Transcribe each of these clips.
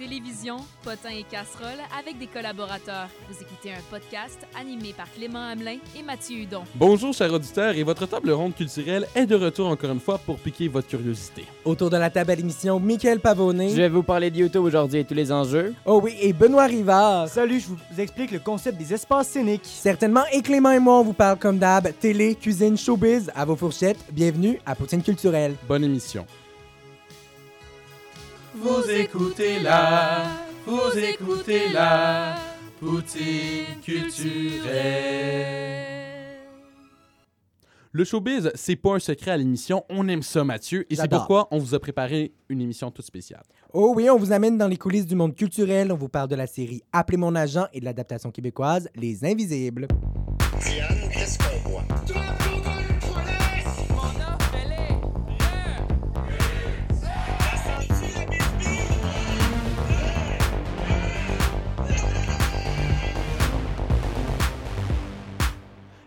télévision, potins et casseroles avec des collaborateurs. Vous écoutez un podcast animé par Clément Hamelin et Mathieu Hudon. Bonjour chers auditeurs et votre table ronde culturelle est de retour encore une fois pour piquer votre curiosité. Autour de la table à l'émission, Mickaël Pavonné. Je vais vous parler de YouTube aujourd'hui et tous les enjeux. Oh oui, et Benoît Rivard. Salut, je vous explique le concept des espaces scéniques. Certainement, et Clément et moi, on vous parle comme d'hab, télé, cuisine, showbiz, à vos fourchettes. Bienvenue à Poutine Culturelle. Bonne émission. Vous écoutez là, vous écoutez là, Poutine culturelle. Le showbiz, c'est pas un secret à l'émission, on aime ça Mathieu, et c'est J'adore. pourquoi on vous a préparé une émission toute spéciale. Oh oui, on vous amène dans les coulisses du monde culturel. On vous parle de la série Appelez mon agent et de l'adaptation québécoise Les Invisibles. Diane, qu'est-ce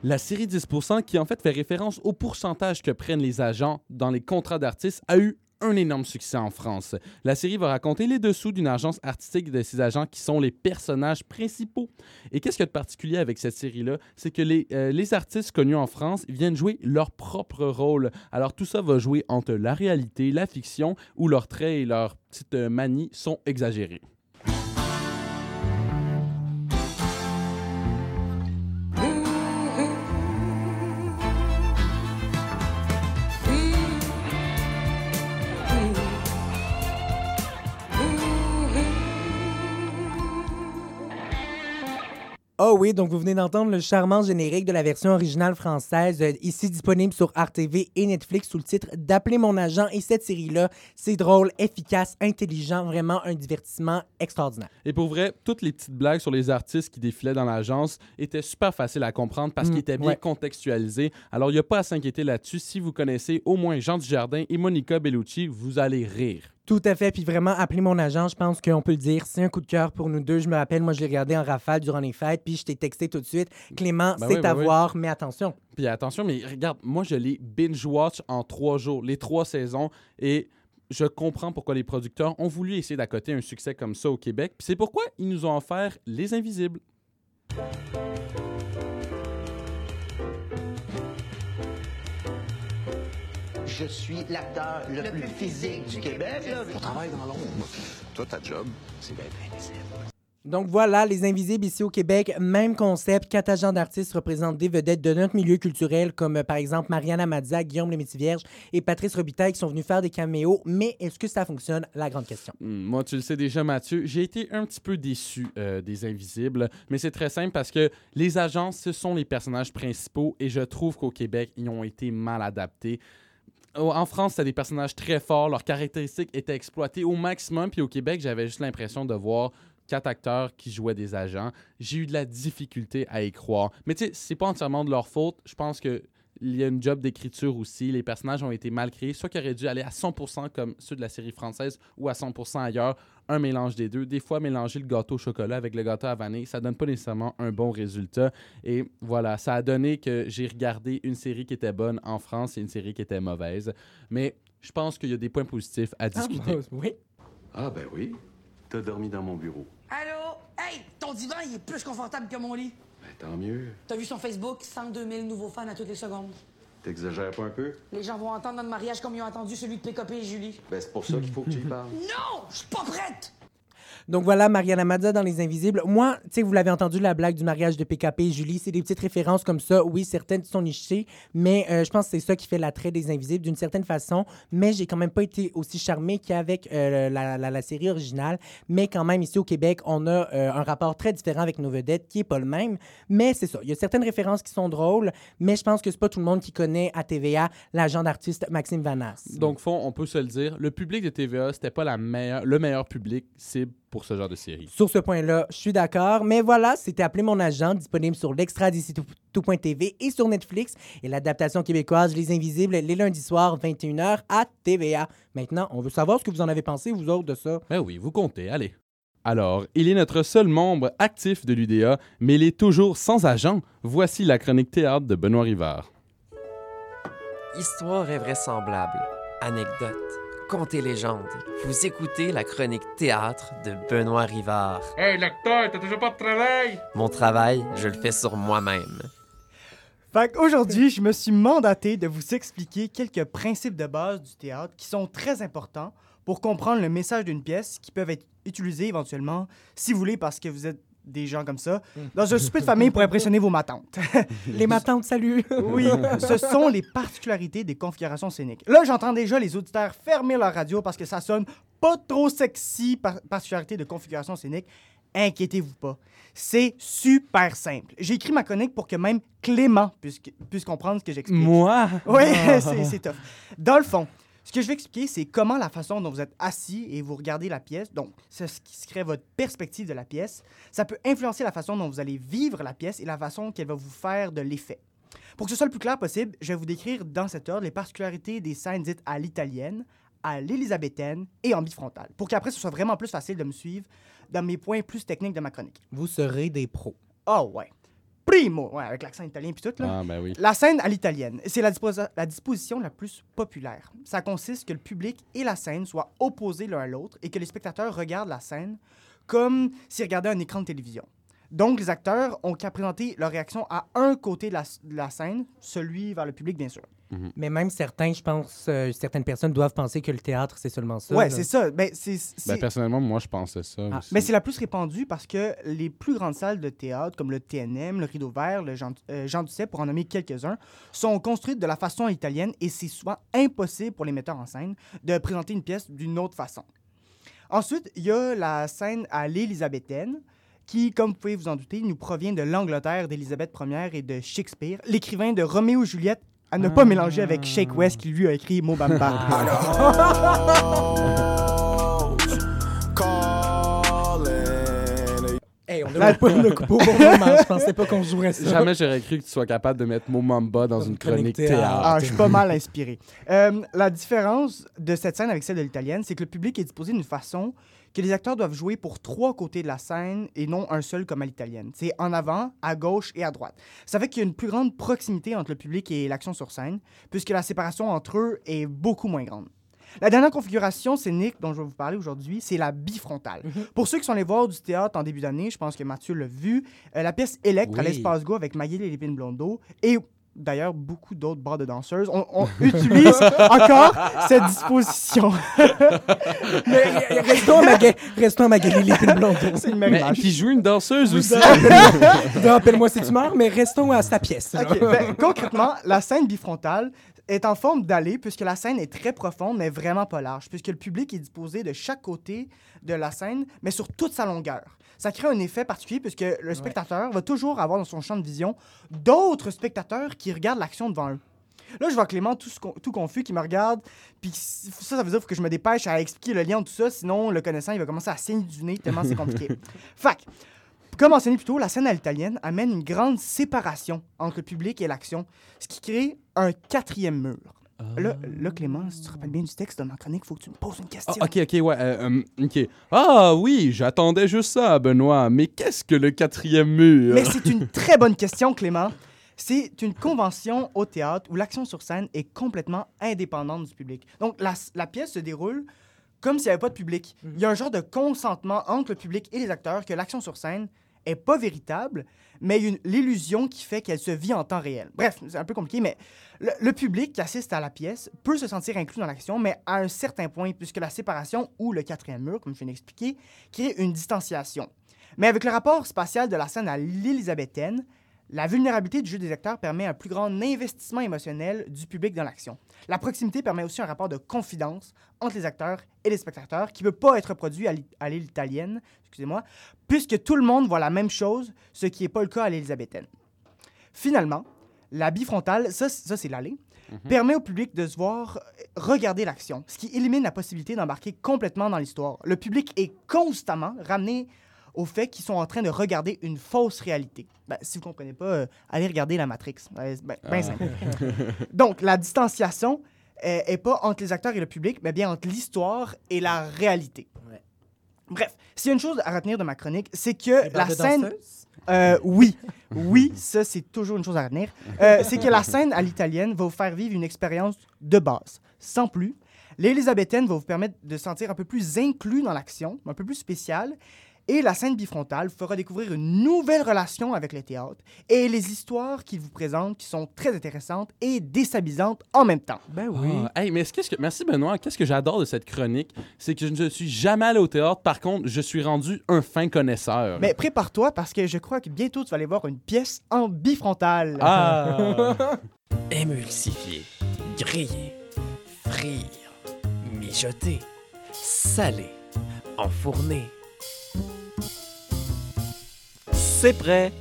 La série 10%, qui en fait fait référence au pourcentage que prennent les agents dans les contrats d'artistes, a eu un énorme succès en France. La série va raconter les dessous d'une agence artistique de ces agents qui sont les personnages principaux. Et qu'est-ce qu'il y de particulier avec cette série-là? C'est que les, euh, les artistes connus en France viennent jouer leur propre rôle. Alors tout ça va jouer entre la réalité, la fiction, où leurs traits et leurs petites euh, manies sont exagérés. Oh oui, donc vous venez d'entendre le charmant générique de la version originale française, euh, ici disponible sur RTV et Netflix sous le titre d'Appeler mon agent. Et cette série-là, c'est drôle, efficace, intelligent, vraiment un divertissement extraordinaire. Et pour vrai, toutes les petites blagues sur les artistes qui défilaient dans l'agence étaient super faciles à comprendre parce Mm, qu'ils étaient bien ouais. contextualisés. Alors, il n'y a pas à s'inquiéter là-dessus. Si vous connaissez au moins Jean Dujardin et Monica Bellucci, vous allez rire. Tout à fait, puis vraiment, appeler mon agent, je pense qu'on peut le dire, c'est un coup de cœur pour nous deux. Je me rappelle, moi, je l'ai regardé en rafale durant les fêtes, puis je t'ai texté tout de suite. Clément, Ben c'est oui, ben à oui. voir, mais attention. Puis attention, mais regarde, moi, je l'ai binge-watch en trois jours, les trois saisons, et je comprends pourquoi les producteurs ont voulu essayer d'accoter un succès comme ça au Québec. Puis c'est pourquoi ils nous ont offert Les Invisibles. Je suis l'acteur le, plus, physique du Québec. là. On travaille dans l'ombre. Toi, ta job, c'est d'être invisible. Donc voilà, Les Invisibles ici au Québec, même concept. Quatre agents d'artistes représentent des vedettes de notre milieu culturel, comme euh, par exemple Mariana Mazza, Guillaume le Vierge et Patrice Robitaille qui sont venus faire des caméos. Mais est-ce que ça fonctionne? La grande question. Hmm, Moi, tu le sais déjà, Mathieu, j'ai été un petit peu déçu euh, des Invisibles, mais c'est très simple parce que les agences, ce sont les personnages principaux et je trouve qu'au Québec, ils ont été mal adaptés. Au- En France, c'était des personnages très forts, leurs caractéristiques étaient exploitées au maximum, puis au Québec, j'avais juste l'impression de voir quatre acteurs qui jouaient des agents. J'ai eu de la difficulté à y croire. Mais tu sais, c'est pas entièrement de leur faute. Je pense que il y a une job d'écriture aussi. Les personnages ont été mal créés, soit qu'ils auraient dû aller à 100% comme ceux de la série française ou à 100% ailleurs. Un mélange des deux. Des fois, mélanger le gâteau au chocolat avec le gâteau à vanille, ça donne pas nécessairement un bon résultat. Et voilà, ça a donné que j'ai regardé une série qui était bonne en France et une série qui était mauvaise. Mais je pense qu'il y a des points positifs à discuter. oui. Ah, ben oui. T'as dormi dans mon bureau. Allô? Hey, ton divan, il est plus confortable que mon lit. Ben, tant mieux. T'as vu son Facebook? 102 000 nouveaux fans à toutes les secondes. T'exagères pas un peu? Les gens vont entendre notre mariage comme ils ont entendu celui de PKP et Julie. Ben, c'est pour ça qu'il faut que tu y parles. Non! Je suis pas prête! Donc voilà, Mariana Mazza dans Les Invisibles. Moi, tu sais, vous l'avez entendu, la blague du mariage de PKP et Julie, c'est des petites références comme ça. Oui, certaines sont nichées, mais euh, je pense que c'est ça qui fait l'attrait des Invisibles d'une certaine façon. Mais j'ai quand même pas été aussi charmé qu'avec euh, la, série originale. Mais quand même, ici au Québec, on a euh, un rapport très différent avec nos vedettes qui est pas le même. Mais c'est ça. Il y a certaines références qui sont drôles, mais je pense que c'est pas tout le monde qui connaît à TVA l'agent d'artiste Maxime Vanas. Donc, fond, on peut se le dire, le public de TVA, c'était pas le meilleur public cible pour ce genre de série. Sur ce point-là, je suis d'accord. Mais voilà, c'était appelé mon agent, disponible sur l'extra d'ici tout- tout.tv et sur Netflix. Et l'adaptation québécoise Les Invisibles, les lundis soirs, 21h à TVA. Maintenant, on veut savoir ce que vous en avez pensé, vous autres, de ça. Ben oui, vous comptez, allez. Alors, il est notre seul membre actif de l'UDA, mais il est toujours sans agent. Voici la chronique théâtre de Benoît Rivard. Histoire invraisemblable, anecdote, Contes et légendes. Vous écoutez la chronique théâtre de Benoît Rivard. Hey, lecteur, t'as toujours pas de travail? Mon travail, je le fais sur moi-même. Fait qu'aujourd'hui, je me suis mandaté de vous expliquer quelques principes de base du théâtre qui sont très importants pour comprendre le message d'une pièce qui peuvent être utilisés éventuellement, si vous voulez, parce que vous êtes des gens comme ça, dans un souper de famille pour impressionner vos matantes. Les matantes, salut! Oui, ce sont les particularités des configurations scéniques. Là, j'entends déjà les auditeurs fermer leur radio parce que ça sonne pas trop sexy, par particularité de configuration scénique. Inquiétez-vous pas. C'est super simple. J'ai écrit ma chronique pour que même Clément puisse, puisse comprendre ce que j'explique. Moi? Oui, c'est c'est tough. Dans le fond, ce que je vais expliquer, c'est comment la façon dont vous êtes assis et vous regardez la pièce, donc c'est ce qui serait votre perspective de la pièce, ça peut influencer la façon dont vous allez vivre la pièce et la façon qu'elle va vous faire de l'effet. Pour que ce soit le plus clair possible, je vais vous décrire dans cet ordre les particularités des scènes dites à l'italienne, à l'élisabéthaine et en bifrontale, pour qu'après ce soit vraiment plus facile de me suivre dans mes points plus techniques de ma chronique. Vous serez des pros. Oh ouais. Primo, ouais, avec l'accent italien puis tout là. Ah, ben oui. La scène à l'italienne, c'est la, disposition la plus populaire. Ça consiste que le public et la scène soient opposés l'un à l'autre et que les spectateurs regardent la scène comme s'ils regardaient un écran de télévision. Donc, les acteurs ont qu'à présenter leur réaction à un côté de la, de la scène, celui vers le public, bien sûr. Mais même certains, je pense, euh, certaines personnes doivent penser que le théâtre, c'est seulement ça. ouais, c'est ça. Ben, Ben, personnellement, moi, je pensais ça. Ah, aussi. mais c'est la plus répandue parce que les plus grandes salles de théâtre, comme le TNM, le Rideau Vert, le Jean, euh, Jean Duceppe, pour en nommer quelques-uns, sont construites de la façon italienne et c'est souvent impossible pour les metteurs en scène de présenter une pièce d'une autre façon. Ensuite, il y a la scène à l'élisabéthaine, qui, comme vous pouvez vous en douter, nous provient de l'Angleterre d'Élisabeth Ier et de Shakespeare, l'écrivain de Roméo et Juliette, à ne pas mélanger avec Shake West qui lui a écrit Mobamba. Hey, on devrait pas le couper au bon moment. Je pensais pas qu'on jouerait ça. Jamais j'aurais cru que tu sois capable de mettre Momamba dans une chronique théâtre. Ah, je suis pas mal inspiré. Euh, la différence de cette scène avec celle de l'italienne, c'est que le public est disposé d'une façon que les acteurs doivent jouer pour trois côtés de la scène et non un seul comme à l'italienne. C'est en avant, à gauche et à droite. Ça fait qu'il y a une plus grande proximité entre le public et l'action sur scène, puisque la séparation entre eux est beaucoup moins grande. La dernière configuration scénique dont je vais vous parler aujourd'hui, c'est la bifrontale. Pour ceux qui sont allés voir du théâtre en début d'année, je pense que Mathieu l'a vu, euh, la pièce Electre à l'Espace Go avec Magali Lépine Blondeau et d'ailleurs beaucoup d'autres bars de danseuses, on, on utilise encore cette disposition. Mais, restons à Maga- restons à Magali c'est une même qui joue une danseuse aussi. Rappelle-moi si tu meurs, mais restons à sa pièce. ben, concrètement, la scène bifrontale est en forme d'aller puisque la scène est très profonde mais vraiment pas large puisque le public est disposé de chaque côté de la scène mais sur toute sa longueur. Ça crée un effet particulier puisque le spectateur va toujours avoir dans son champ de vision d'autres spectateurs qui regardent l'action devant eux. Là, je vois Clément tout, confus qui me regarde. Puis ça, ça veut dire que je me dépêche à expliquer le lien entre tout ça. Sinon, le connaissant, il va commencer à saigner du nez tellement c'est compliqué. Fac, comme mentionné plus tôt, la scène à l'italienne amène une grande séparation entre le public et l'action, ce qui crée un quatrième mur. Là, là, Clément, si tu te rappelles bien du texte de ma chronique, il faut que tu me poses une question. Ah, ok, ok, ouais. euh, hum, ok. Ah oui, j'attendais juste ça, Benoît. Mais qu'est-ce que le quatrième mur? Mais c'est une très bonne question, Clément. C'est une convention au théâtre où l'action sur scène est complètement indépendante du public. Donc, la, la pièce se déroule comme s'il n'y avait pas de public. Il y a un genre de consentement entre le public et les acteurs que l'action sur scène est pas véritable, mais l'illusion qui fait qu'elle se vit en temps réel. Bref, c'est un peu compliqué, mais le, le public qui assiste à la pièce peut se sentir inclus dans l'action, mais à un certain point, puisque la séparation ou le quatrième mur, comme je viens d'expliquer, crée une distanciation. Mais avec le rapport spatial de la scène à l'élisabéthaine, la vulnérabilité du jeu des acteurs permet un plus grand investissement émotionnel du public dans l'action. La proximité permet aussi un rapport de confidence entre les acteurs et les spectateurs qui ne peut pas être reproduit à à l'italienne, excusez-moi, puisque tout le monde voit la même chose, ce qui n'est pas le cas à l'élisabéthaine. Finalement, la bifrontale, ça, ça c'est l'allée, permet au public de se voir euh, regarder l'action, ce qui élimine la possibilité d'embarquer complètement dans l'histoire. Le public est constamment ramené au fait qu'ils sont en train de regarder une fausse réalité. Ben, si vous comprenez pas, euh, allez regarder la Matrix. Ouais, c'est ben, ben Ah. simple. Donc, la distanciation euh, est pas entre les acteurs et le public, mais bien entre l'histoire et la réalité. Bref, s'il y a une chose à retenir de ma chronique, c'est que la scène... Euh, oui, oui, ça c'est toujours une chose à retenir. Euh, c'est que la scène à l'italienne va vous faire vivre une expérience de base. Sans plus, L'élisabéthaine va vous permettre de se sentir un peu plus inclus dans l'action, un peu plus spécial. Et la scène bifrontale vous fera découvrir une nouvelle relation avec le théâtre et les histoires qu'il vous présente qui sont très intéressantes et déstabilisantes en même temps. Ben Ah, hey, mais qu'est-ce que... Merci Benoît. Qu'est-ce que j'adore de cette chronique, c'est que je ne suis jamais allé au théâtre. Par contre, je suis rendu un fin connaisseur. Mais prépare-toi parce que je crois que bientôt tu vas aller voir une pièce en bifrontale. Ah! Émulsifier, griller, frire, mijoter, saler, enfourner. C'est prêt!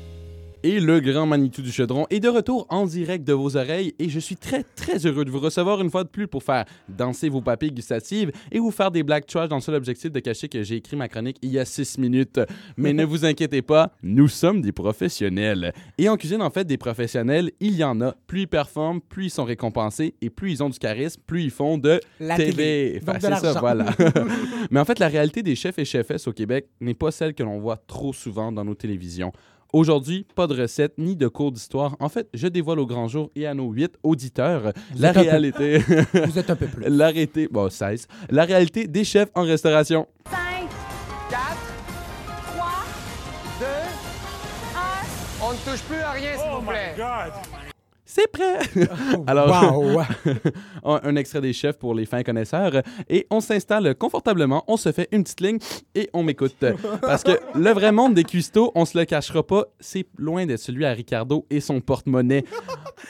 Et le grand Manitou du Chaudron est de retour en direct de vos oreilles et je suis très très heureux de vous recevoir une fois de plus pour faire danser vos papilles gustatives et vous faire des blagues trash dans le seul objectif de cacher que j'ai écrit ma chronique il y a six minutes. Mais ne vous inquiétez pas, nous sommes des professionnels. Et en cuisine, en fait, des professionnels, il y en a. Plus ils performent, plus ils sont récompensés et plus ils ont du charisme, plus ils font de La TV. c'est ça, voilà. Mais en fait, la réalité des chefs et chefesses au Québec n'est pas celle que l'on voit trop souvent dans nos télévisions. Aujourd'hui, pas de recette ni de cours d'histoire. En fait, je dévoile au grand jour et à nos huit auditeurs Vous la un peu- réalité. Vous êtes un peu plus. L'arrêté, bon, 16. La réalité des chefs en restauration. 5, 4, 3, 2, 1. On ne touche plus à rien, s'il vous plaît. C'est prêt! Alors, Wow! un, extrait des chefs pour les fins connaisseurs. Et on s'installe confortablement, on se fait une petite ligne et on m'écoute. Parce que le vrai monde des cuistots, on se le cachera pas, c'est loin d'être celui à Ricardo et son porte-monnaie.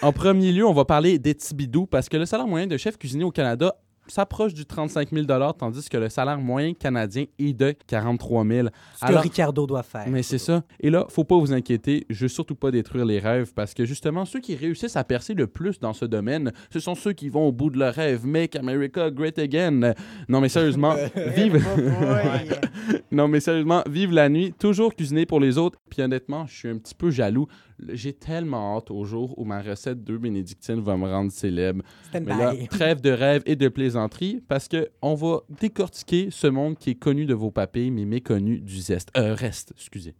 En premier lieu, on va parler d'Etibidou parce que le salaire moyen de chef cuisinier au Canada s'approche du 35 000 tandis que le salaire moyen canadien est de 43 000 Ce que Ricardo doit faire. mais c'est ça. Et là, faut pas vous inquiéter, je veux surtout pas détruire les rêves parce que justement, ceux qui réussissent à percer le plus dans ce domaine, ce sont ceux qui vont au bout de leur rêve. Make America great again. Non, mais sérieusement, vive. non, mais sérieusement, vive la nuit, toujours cuisiner pour les autres. Puis honnêtement, je suis un petit peu jaloux. J'ai tellement hâte au jour où ma recette d'œufs bénédictine va me rendre célèbre. Mais là, trêve de rêve et de plaisanterie, parce que on va décortiquer ce monde qui est connu de vos papilles, mais méconnu du zeste. Euh, reste, excusez.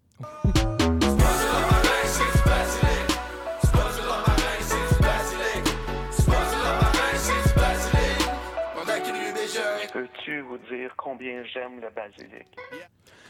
Peux-tu vous dire combien j'aime le basilic?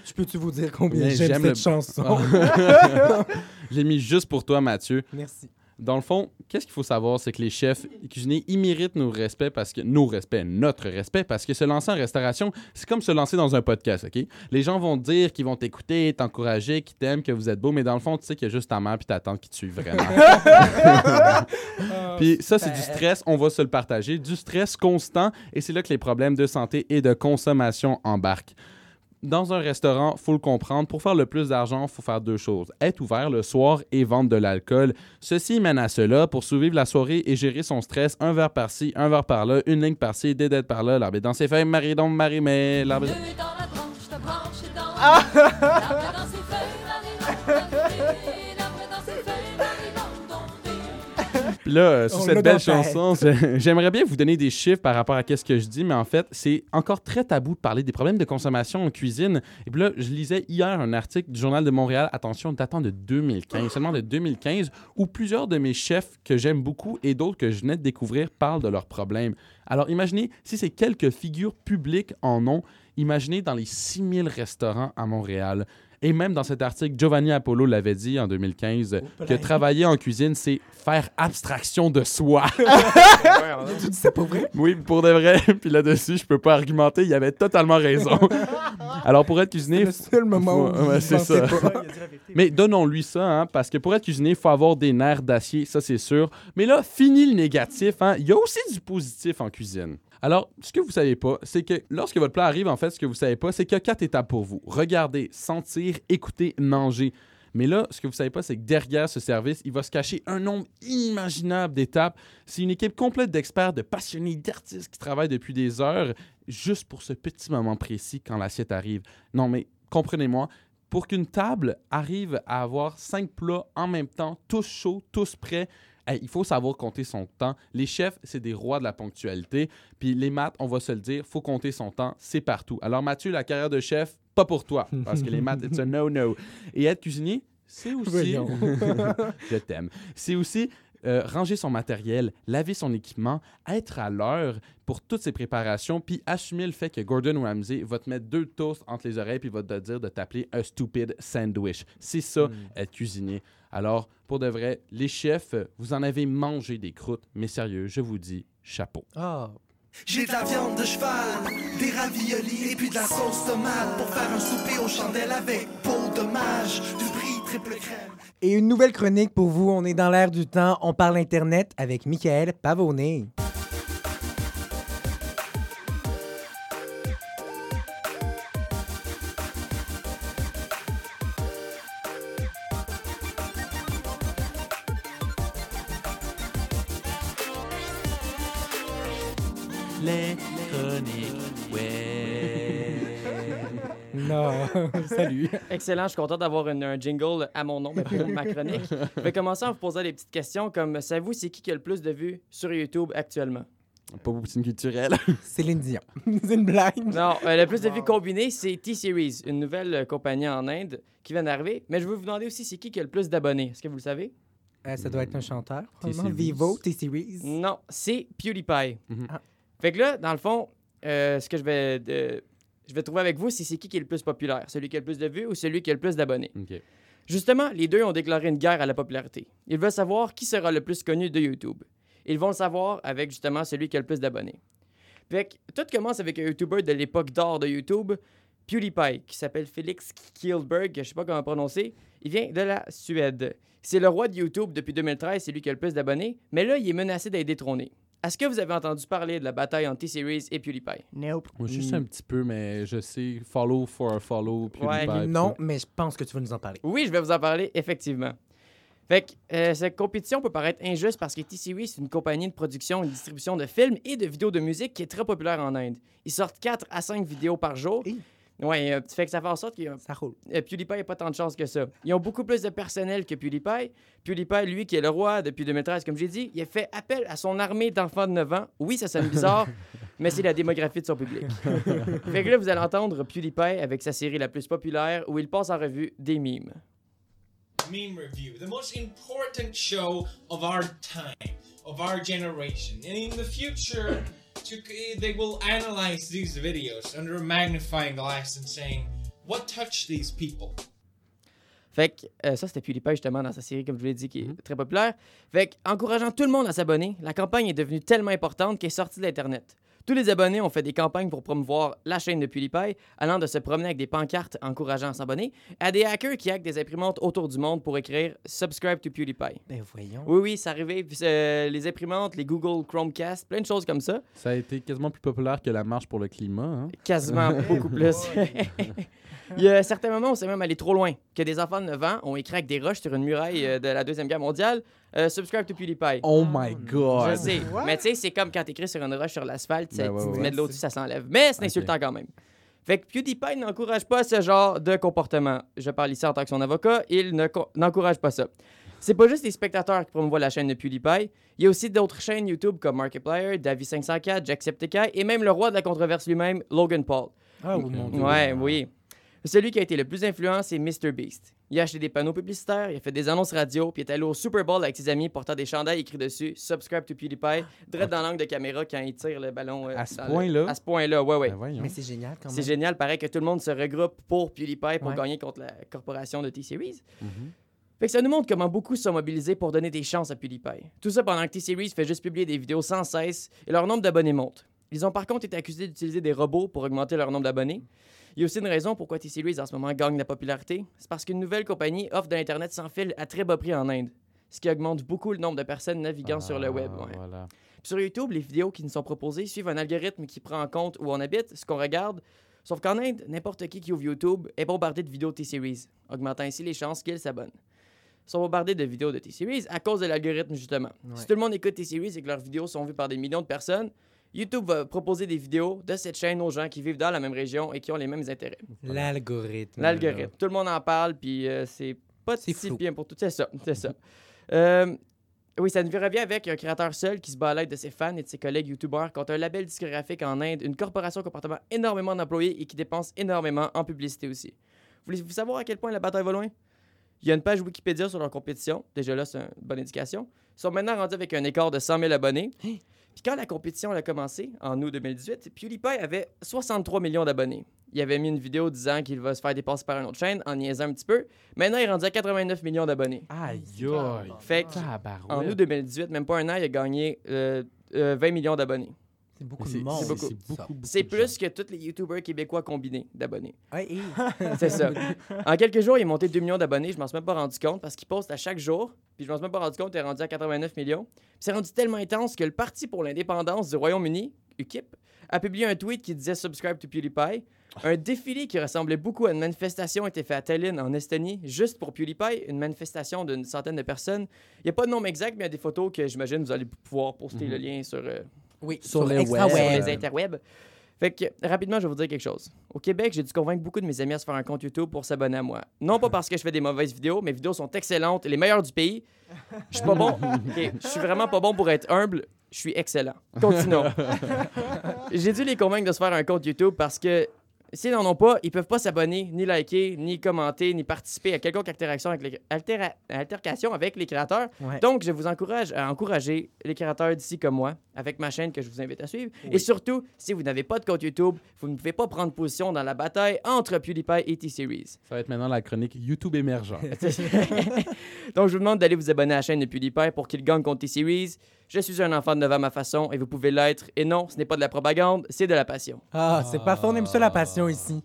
Je peux-tu vous dire combien j'aime cette le- chanson? Je l'ai mis juste pour toi, Mathieu. Merci. Dans le fond, qu'est-ce qu'il faut savoir, c'est que les chefs cuisiniers, ils méritent nos respects parce que nos respects, notre respect, parce que se lancer en restauration, c'est comme se lancer dans un podcast, ok? Les gens vont te dire qu'ils vont t'écouter, t'encourager, qu'ils t'aiment, que vous êtes beau, mais dans le fond, tu sais qu'il y a juste ta mère puis ta tante qui te suivent vraiment. Puis ça, c'est du stress, on va se le partager, du stress constant, et c'est là que les problèmes de santé et de consommation embarquent. Dans un restaurant, faut le comprendre, pour faire le plus d'argent, faut faire deux choses. Être ouvert le soir et vendre de l'alcool. Ceci mène à cela. Pour survivre la soirée et gérer son stress, un verre par-ci, un verre par-là, une ligne par-ci, des dettes par-là, l'arbre est dans ses feuilles, marie donc marie mais l'arbre est- Puis là, euh, sur On cette l'a belle dans ta chanson, je- j'aimerais bien vous donner des chiffres par rapport à ce que je dis, mais en fait, c'est encore très tabou de parler des problèmes de consommation en cuisine. Et puis là, je lisais hier un article du Journal de Montréal, attention, datant de 2015, seulement de 2015, où plusieurs de mes chefs que j'aime beaucoup et d'autres que je venais de découvrir parlent de leurs problèmes. Alors imaginez, si ces quelques figures publiques en ont, imaginez dans les 6000 restaurants à Montréal. Et même dans cet article, Giovanni Apollo l'avait dit en 2015, que travailler en cuisine, c'est faire abstraction de soi. Tu dis ça pour vrai? oui, pour de vrai. Puis là-dessus, je peux pas argumenter, il avait totalement raison. Alors pour être cuisinier... C'est le seul moment où faut- ouais, je c'est ça. pas. Mais donnons-lui ça, hein, parce que pour être cuisinier, il faut avoir des nerfs d'acier, ça c'est sûr. Mais là, fini le négatif, hein, il y a aussi du positif en cuisine. Alors, ce que vous savez pas, c'est que lorsque votre plat arrive, en fait, ce que vous savez pas, c'est qu'il y a quatre étapes pour vous. Regarder, sentir, écouter, manger. Mais là, ce que vous savez pas, c'est que derrière ce service, il va se cacher un nombre inimaginable d'étapes. C'est une équipe complète d'experts, de passionnés, d'artistes qui travaillent depuis des heures juste pour ce petit moment précis quand l'assiette arrive. Non, mais comprenez-moi, pour qu'une table arrive à avoir cinq plats en même temps, tous chauds, tous prêts, hey, il faut savoir compter son temps. Les chefs, c'est des rois de la ponctualité. Puis les maths, on va se le dire, faut compter son temps, c'est partout. Alors Mathieu, la carrière de chef, pas pour toi, parce que les maths, it's a no-no. Et être cuisinier, c'est aussi... Voyons. Je t'aime. C'est aussi euh, ranger son matériel, laver son équipement, être à l'heure pour toutes ces préparations, puis assumer le fait que Gordon Ramsay va te mettre deux toasts entre les oreilles puis va te dire de t'appeler un stupid sandwich. C'est ça, être cuisinier. Alors, pour de vrai, les chefs, vous en avez mangé des croûtes, mais sérieux, je vous dis chapeau. Ah. J'ai de la viande de cheval, des raviolis et puis de la sauce tomate pour faire un souper aux chandelles avec peau de mage, du brie triple crème. Et une nouvelle chronique pour vous. On est dans l'air du temps. On parle Internet avec Michael Pavonnet. Salut. Excellent, je suis content d'avoir un jingle à mon nom, mais pour ma chronique. Je vais commencer en vous posant des petites questions comme savez-vous c'est qui qui a le plus de vues sur YouTube actuellement? Pas poutine culturelle. Céline Dion. C'est une blague. Non, euh, le plus de vues combinées, c'est T-Series, une nouvelle euh, compagnie en Inde qui vient d'arriver. Mais je veux vous demander aussi c'est qui qui a le plus d'abonnés? Est-ce que vous le savez? Euh, ça doit être un chanteur. probablement. T-Series. Vivo, T-Series. Non, c'est PewDiePie. Ah. Fait que là, dans le fond, euh, ce que je vais, je vais trouver avec vous, c'est c'est qui qui est le plus populaire, celui qui a le plus de vues ou celui qui a le plus d'abonnés. Justement, les deux ont déclaré une guerre à la popularité. Ils veulent savoir qui sera le plus connu de YouTube. Ils vont le savoir avec justement celui qui a le plus d'abonnés. Fait que tout commence avec un YouTuber de l'époque d'or de YouTube, PewDiePie, qui s'appelle Félix Kielberg, je sais pas comment prononcer. Il vient de la Suède. C'est le roi de YouTube depuis 2013, c'est lui qui a le plus d'abonnés, mais là, il est menacé d'être détrôné. Est-ce que vous avez entendu parler de la bataille entre T-Series et PewDiePie? Nope. Moi, juste un petit peu, mais je sais follow for a follow. Ouais, PewDiePie, Non, tout. mais je pense que tu vas nous en parler. Oui, je vais vous en parler, effectivement. Fait que euh, cette compétition peut paraître injuste parce que T-Series, c'est une compagnie de production et de distribution de films et de vidéos de musique qui est très populaire en Inde. Ils sortent 4 à 5 vidéos par jour. Hey. Ouais, euh, fait que ça fait en sorte que Ça roule. PewDiePie n'a pas tant de chance que ça. Ils ont beaucoup plus de personnel que PewDiePie. PewDiePie, lui, qui est le roi depuis 2013, comme j'ai dit, il a fait appel à son armée d'enfants de 9 ans. Oui, ça sonne bizarre, mais c'est la démographie de son public. fait que là, vous allez entendre PewDiePie avec sa série la plus populaire où il passe en revue des mimes. Meme Review, the most important show of our time, of our generation. And in the future, to, they will analyze these videos under a magnifying glass and saying, what touched these people? Fait que euh, ça, c'était PewDiePie justement dans sa série, comme je vous l'ai dit, qui est très populaire. Fait que, encourageant tout le monde à s'abonner, la campagne est devenue tellement importante qu'elle est sortie de l'Internet. Tous les abonnés ont fait des campagnes pour promouvoir la chaîne de PewDiePie, allant de se promener avec des pancartes encourageant à s'abonner, à des hackers qui hackent des imprimantes autour du monde pour écrire Subscribe to PewDiePie. Ben voyons. Oui, oui, ça arrivait. Puis, euh, les imprimantes, les Google Chromecast, plein de choses comme ça. Ça a été quasiment plus populaire que la marche pour le climat. Hein? Quasiment beaucoup plus. Il y a certains moments où c'est même allé trop loin, que des enfants de 9 ans ont écrit avec des roches sur une muraille euh, de la Deuxième Guerre mondiale euh, Subscribe to PewDiePie. Oh my god! Je sais, mais tu sais, c'est comme quand t'écris sur une roche sur l'asphalte, tu Ben ouais, tu ouais. mets de l'eau dessus, ça s'enlève. Mais c'est insultant quand même. Fait que PewDiePie n'encourage pas ce genre de comportement. Je parle ici en tant que son avocat, il ne co- n'encourage pas ça. C'est pas juste les spectateurs qui promouvoient la chaîne de PewDiePie. Il y a aussi d'autres chaînes YouTube comme Markiplier, Davy504, Jacksepticeye et même le roi de la controverse lui-même, Logan Paul. Ah, oui, mon Dieu. Ouais, oui. Celui qui a été le plus influent, c'est MrBeast. Il a acheté des panneaux publicitaires, il a fait des annonces radio, puis il est allé au Super Bowl avec ses amis portant des chandails écrits dessus Subscribe to PewDiePie, direct dans l'angle de caméra quand il tire le ballon. euh, À ce le- point-là? À ce point-là, ouais, ouais. Ben. Mais c'est génial quand même. C'est génial, pareil que tout le monde se regroupe pour PewDiePie pour Ouais. gagner contre la corporation de T-Series. Mhm. Fait que ça nous montre comment beaucoup se sont mobilisés pour donner des chances à PewDiePie. Tout ça pendant que T-Series fait juste publier des vidéos sans cesse et leur nombre d'abonnés monte. Ils ont par contre été accusés d'utiliser des robots pour augmenter leur nombre d'abonnés. Il y a aussi une raison pourquoi T-Series en ce moment gagne de la popularité. C'est parce qu'une nouvelle compagnie offre de l'Internet sans fil à très bas prix en Inde, ce qui augmente beaucoup le nombre de personnes naviguant sur le web. Ah, ouais. Voilà. Puis sur YouTube, les vidéos qui nous sont proposées suivent un algorithme qui prend en compte où on habite, ce qu'on regarde. Sauf qu'en Inde, n'importe qui qui ouvre YouTube est bombardé de vidéos T-Series, augmentant ainsi les chances qu'il s'abonne. Ils sont bombardés de vidéos de T-Series à cause de l'algorithme, justement. Si tout le monde écoute T-Series et que leurs vidéos sont vues par des millions de personnes, YouTube va proposer des vidéos de cette chaîne aux gens qui vivent dans la même région et qui ont les mêmes intérêts. L'algorithme. L'algorithme. Tout le monde en parle, puis euh, c'est pas si flou. bien pour tout. C'est ça, c'est ça. Euh, oui, ça nous revient avec un créateur seul qui se bat à l'aide de ses fans et de ses collègues YouTubeurs contre un label discographique en Inde, une corporation comportant énormément d'employés et qui dépense énormément en publicité aussi. Voulez-vous savoir à quel point la bataille va loin? Il y a une page Wikipédia sur leur compétition. Déjà là, c'est une bonne indication. sont maintenant rendus avec un écart de 100 000 abonnés. Puis quand la compétition a commencé, en août 2018, PewDiePie avait 63 millions d'abonnés. Il avait mis une vidéo disant qu'il va se faire dépasser par une autre chaîne en niaisant un petit peu. Maintenant, il est rendu à 89 millions d'abonnés. Aïe, aïe. Fait que, en août 2018, même pas un an, il a gagné euh, euh, 20 millions d'abonnés. C'est beaucoup C'est de monde. C'est beaucoup. c'est beaucoup, beaucoup C'est de plus que tous les YouTubers québécois combinés d'abonnés. Ouais, et- C'est ça. En quelques jours, il est monté 2 millions d'abonnés. Je m'en suis même pas rendu compte parce qu'il poste à chaque jour. Puis je m'en suis même pas rendu compte, il est rendu à 89 millions. Puis c'est rendu tellement intense que le Parti pour l'indépendance du Royaume-Uni, UKIP, a publié un tweet qui disait Subscribe to PewDiePie. Un défilé qui ressemblait beaucoup à une manifestation a été fait à Tallinn, en Estonie, juste pour PewDiePie, une manifestation d'une centaine de personnes. Il n'y a pas de nom exact, mais il y a des photos que j'imagine vous allez pouvoir poster le lien sur, euh, Oui, Sur les web. les interwebs. Fait que, rapidement, je vais vous dire quelque chose. Au Québec, j'ai dû convaincre beaucoup de mes amis à se faire un compte YouTube pour s'abonner à moi. Non pas parce que je fais des mauvaises vidéos, mes vidéos sont excellentes, les meilleures du pays. Je suis pas bon. Je suis vraiment pas bon pour être humble. Je suis excellent. Continuons. j'ai dû les convaincre de se faire un compte YouTube parce que s'ils n'en ont pas, ils peuvent pas s'abonner, ni liker, ni commenter, ni participer à quelconque interaction avec les, altera- altercation avec les créateurs. Ouais. Donc, je vous encourage à encourager les créateurs d'ici comme moi, avec ma chaîne que je vous invite à suivre. Et surtout, si vous n'avez pas de compte YouTube, vous ne pouvez pas prendre position dans la bataille entre PewDiePie et T-Series. Ça va être maintenant la chronique YouTube émergent. Donc, je vous demande d'aller vous abonner à la chaîne de PewDiePie pour qu'il gagne contre T-Series. Je suis un enfant de 9 ans à ma façon et vous pouvez l'être. Et non, ce n'est pas de la propagande, c'est de la passion. Ah, c'est pas fort, on la passion ici.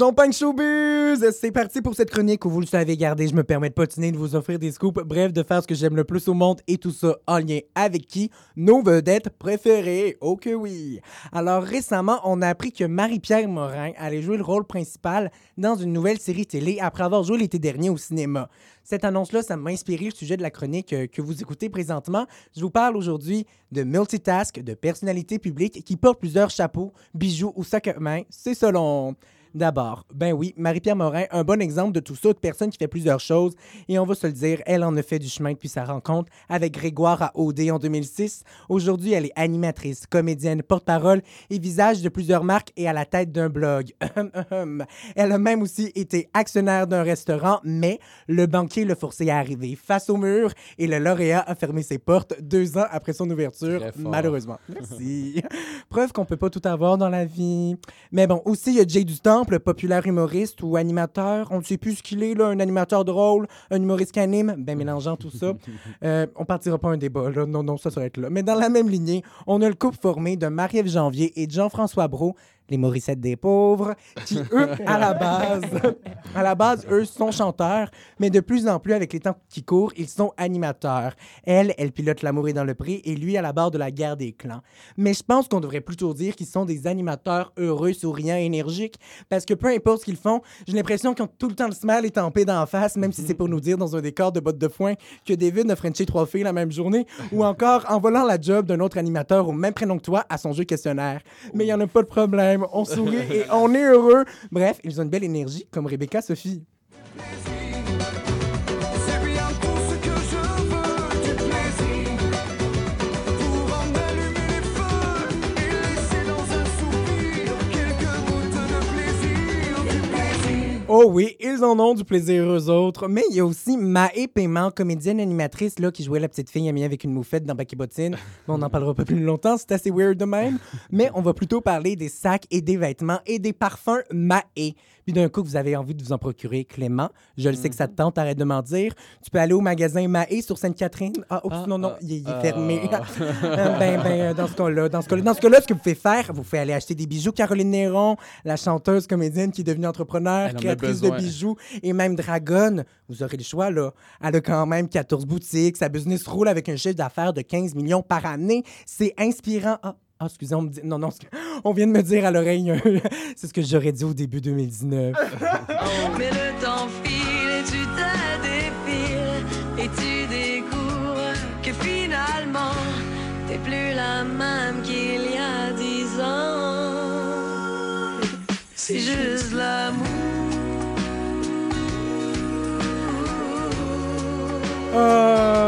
Champagne Showbiz! C'est parti pour cette chronique où vous le savez, gardez, je me permets de potiner, de vous offrir des scoops, bref, de faire ce que j'aime le plus au monde et tout ça en lien avec qui? Nos vedettes préférées. Oh que oui! Alors récemment, on a appris que Marie-Pierre Morin allait jouer le rôle principal dans une nouvelle série télé après avoir joué l'été dernier au cinéma. Cette annonce-là, ça m'a inspiré le sujet de la chronique euh, que vous écoutez présentement. Je vous parle aujourd'hui de multitask, de personnalité publique qui porte plusieurs chapeaux, bijoux ou sacs à main. C'est selon. D'abord, ben oui, Marie-Pierre Morin, un bon exemple de tout ça, de personne qui fait plusieurs choses. Et on va se le dire, elle en a fait du chemin depuis sa rencontre avec Grégoire à OD en 2006. Aujourd'hui, elle est animatrice, comédienne, porte-parole et visage de plusieurs marques et à la tête d'un blog. elle a même aussi été actionnaire d'un restaurant, mais le banquier l'a forcé à arriver face au mur et le lauréat a fermé ses portes deux ans après son ouverture, malheureusement. Merci. Preuve qu'on peut pas tout avoir dans la vie. Mais bon, aussi, il y a Jay du Populaire humoriste ou animateur. On ne sait plus ce qu'il est, là, un animateur drôle, un humoriste qui anime, ben mélangeant tout ça. Euh, on partira pas un débat, là. Non, non, ça, être là. Mais dans la même lignée, on a le couple formé de Marie-Ève Janvier et de Jean-François Brault, les Morissettes des pauvres, qui, eux, à la base, à la base, eux, sont chanteurs, mais de plus en plus, avec les temps qui courent, ils sont animateurs. Elle, elle pilote L'amour est dans le prix et lui à la barre de la guerre des clans. Mais je pense qu'on devrait plutôt dire qu'ils sont des animateurs heureux, souriants, énergiques, parce que peu importe ce qu'ils font, j'ai l'impression qu'ils ont tout le temps le smile étampé d'en face, même si c'est pour nous dire dans un décor de bottes de foin que David a frenché trois filles la même journée, ou encore en volant la job d'un autre animateur au même prénom que toi à son jeu questionnaire. Mais il n'y en a pas de problème, on sourit et on est heureux. Bref, ils ont une belle énergie, comme Rebecca Sophie. Oh oui, ils en ont du plaisir eux autres. Mais il y a aussi Maë Paiement, comédienne animatrice là, qui jouait la petite fille amie avec une moufette dans Backy Bottine. On n'en parlera pas plus longtemps, c'est assez weird de même. Mais on va plutôt parler des sacs et des vêtements et des parfums Maë. Puis d'un coup, vous avez envie de vous en procurer, Clément. Je le sais que ça te tente, arrête de m'en dire. Tu peux aller au magasin Maë sur Sainte-Catherine. Ah, oups, non, non, il, est- il est ah. fermé. Euh, ben, ben, euh, dans ce cas-là, dans ce cas-là, dans ce cas-là, ce que vous pouvez faire, vous pouvez aller acheter des bijoux. Caroline Néron, la chanteuse comédienne qui est devenue entrepreneur, créatrice de bijoux, et même Dragon, vous aurez le choix, là. Elle a quand même 14 boutiques. Sa business roule avec un chiffre d'affaires de 15 millions par année. C'est inspirant. Ah, ah, excusez, on me dit... Non, non, on vient de me dire à l'oreille, c'est ce que j'aurais dit au début 2019. Mais le temps file et tu te défiles et tu découvres que finalement t'es plus la même qu'il y a dix ans. C'est juste l'amour. Euh,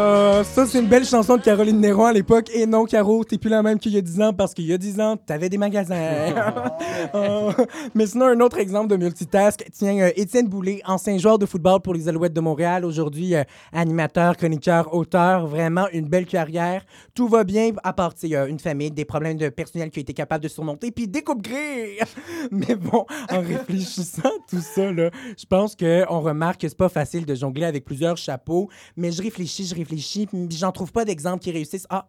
ça, c'est une belle chanson de Caroline Néron à l'époque. Et non, Caro, t'es plus la même qu'il y a 10 ans parce qu'il y a 10 ans, t'avais des magasins. Euh, mais sinon, un autre exemple de multitask. Tiens, euh, Étienne Boulay, ancien joueur de football pour les Alouettes de Montréal, aujourd'hui euh, animateur, chroniqueur, auteur. Vraiment une belle carrière. Tout va bien, à part euh, une famille, des problèmes de personnel qui a été capable de surmonter, puis des coupes mais bon, en réfléchissant à tout ça, je pense qu'on remarque que c'est pas facile de jongler avec plusieurs chapeaux. Mais je réfléchis, je réfléchis, j'en trouve pas d'exemple qui réussissent. Ah,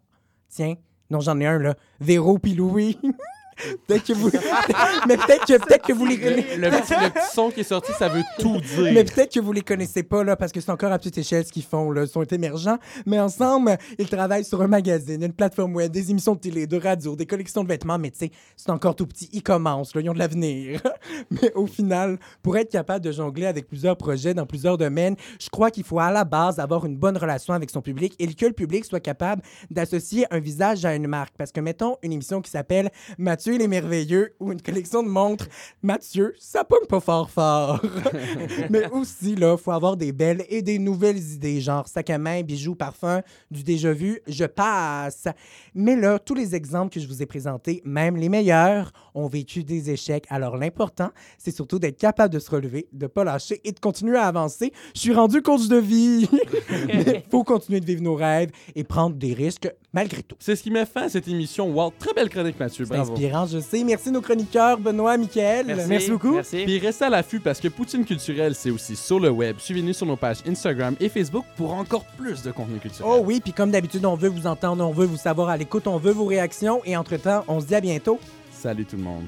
tiens, non, j'en ai un, là. Véro puis Louis. peut-être que vous... mais peut-être que, peut que vous les... Le petit, le petit son qui est sorti, ça veut tout dire. Mais peut-être que vous les connaissez pas, là, parce que c'est encore à petite échelle ce qu'ils font, là. Ils sont émergents. Mais ensemble, ils travaillent sur un magazine, une plateforme web, des émissions de télé, de radio, des collections de vêtements. Mais tu sais, c'est encore tout petit. Ils commencent, là. Ils ont de l'avenir. mais au final, pour être capable de jongler avec plusieurs projets dans plusieurs domaines, je crois qu'il faut à la base avoir une bonne relation avec son public et que le public soit capable d'associer un visage à une marque. Parce que, mettons, une émission qui s'appelle Mathieu et les Merveilleux ou une collection de montres, Mathieu, ça pomme pas fort fort. Mais aussi, là, faut avoir des belles et des nouvelles idées, genre sac à main, bijoux, parfums, du déjà vu, je passe. Mais là, tous les exemples que je vous ai présentés, même les meilleurs, ont vécu des échecs. Alors l'important, c'est surtout d'être capable de se relever, de pas lâcher et de continuer à avancer. Je suis rendu coach de vie. Mais faut continuer de vivre nos rêves et prendre des risques malgré tout. C'est ce qui met fin à cette émission. Wow, très belle chronique, Mathieu. C'est Bravo. inspirant, je sais. Merci nos chroniqueurs, Benoît, Michael. Merci. beaucoup. Merci. Puis restez à l'affût parce que Poutine Culturel, c'est aussi sur le web. Suivez-nous sur nos pages Instagram et Facebook pour encore plus de contenu culturel. Oh oui, puis comme d'habitude, on veut vous entendre, on veut vous savoir à l'écoute, on veut vos réactions. Et entre-temps, on se dit à bientôt. Salut tout le monde.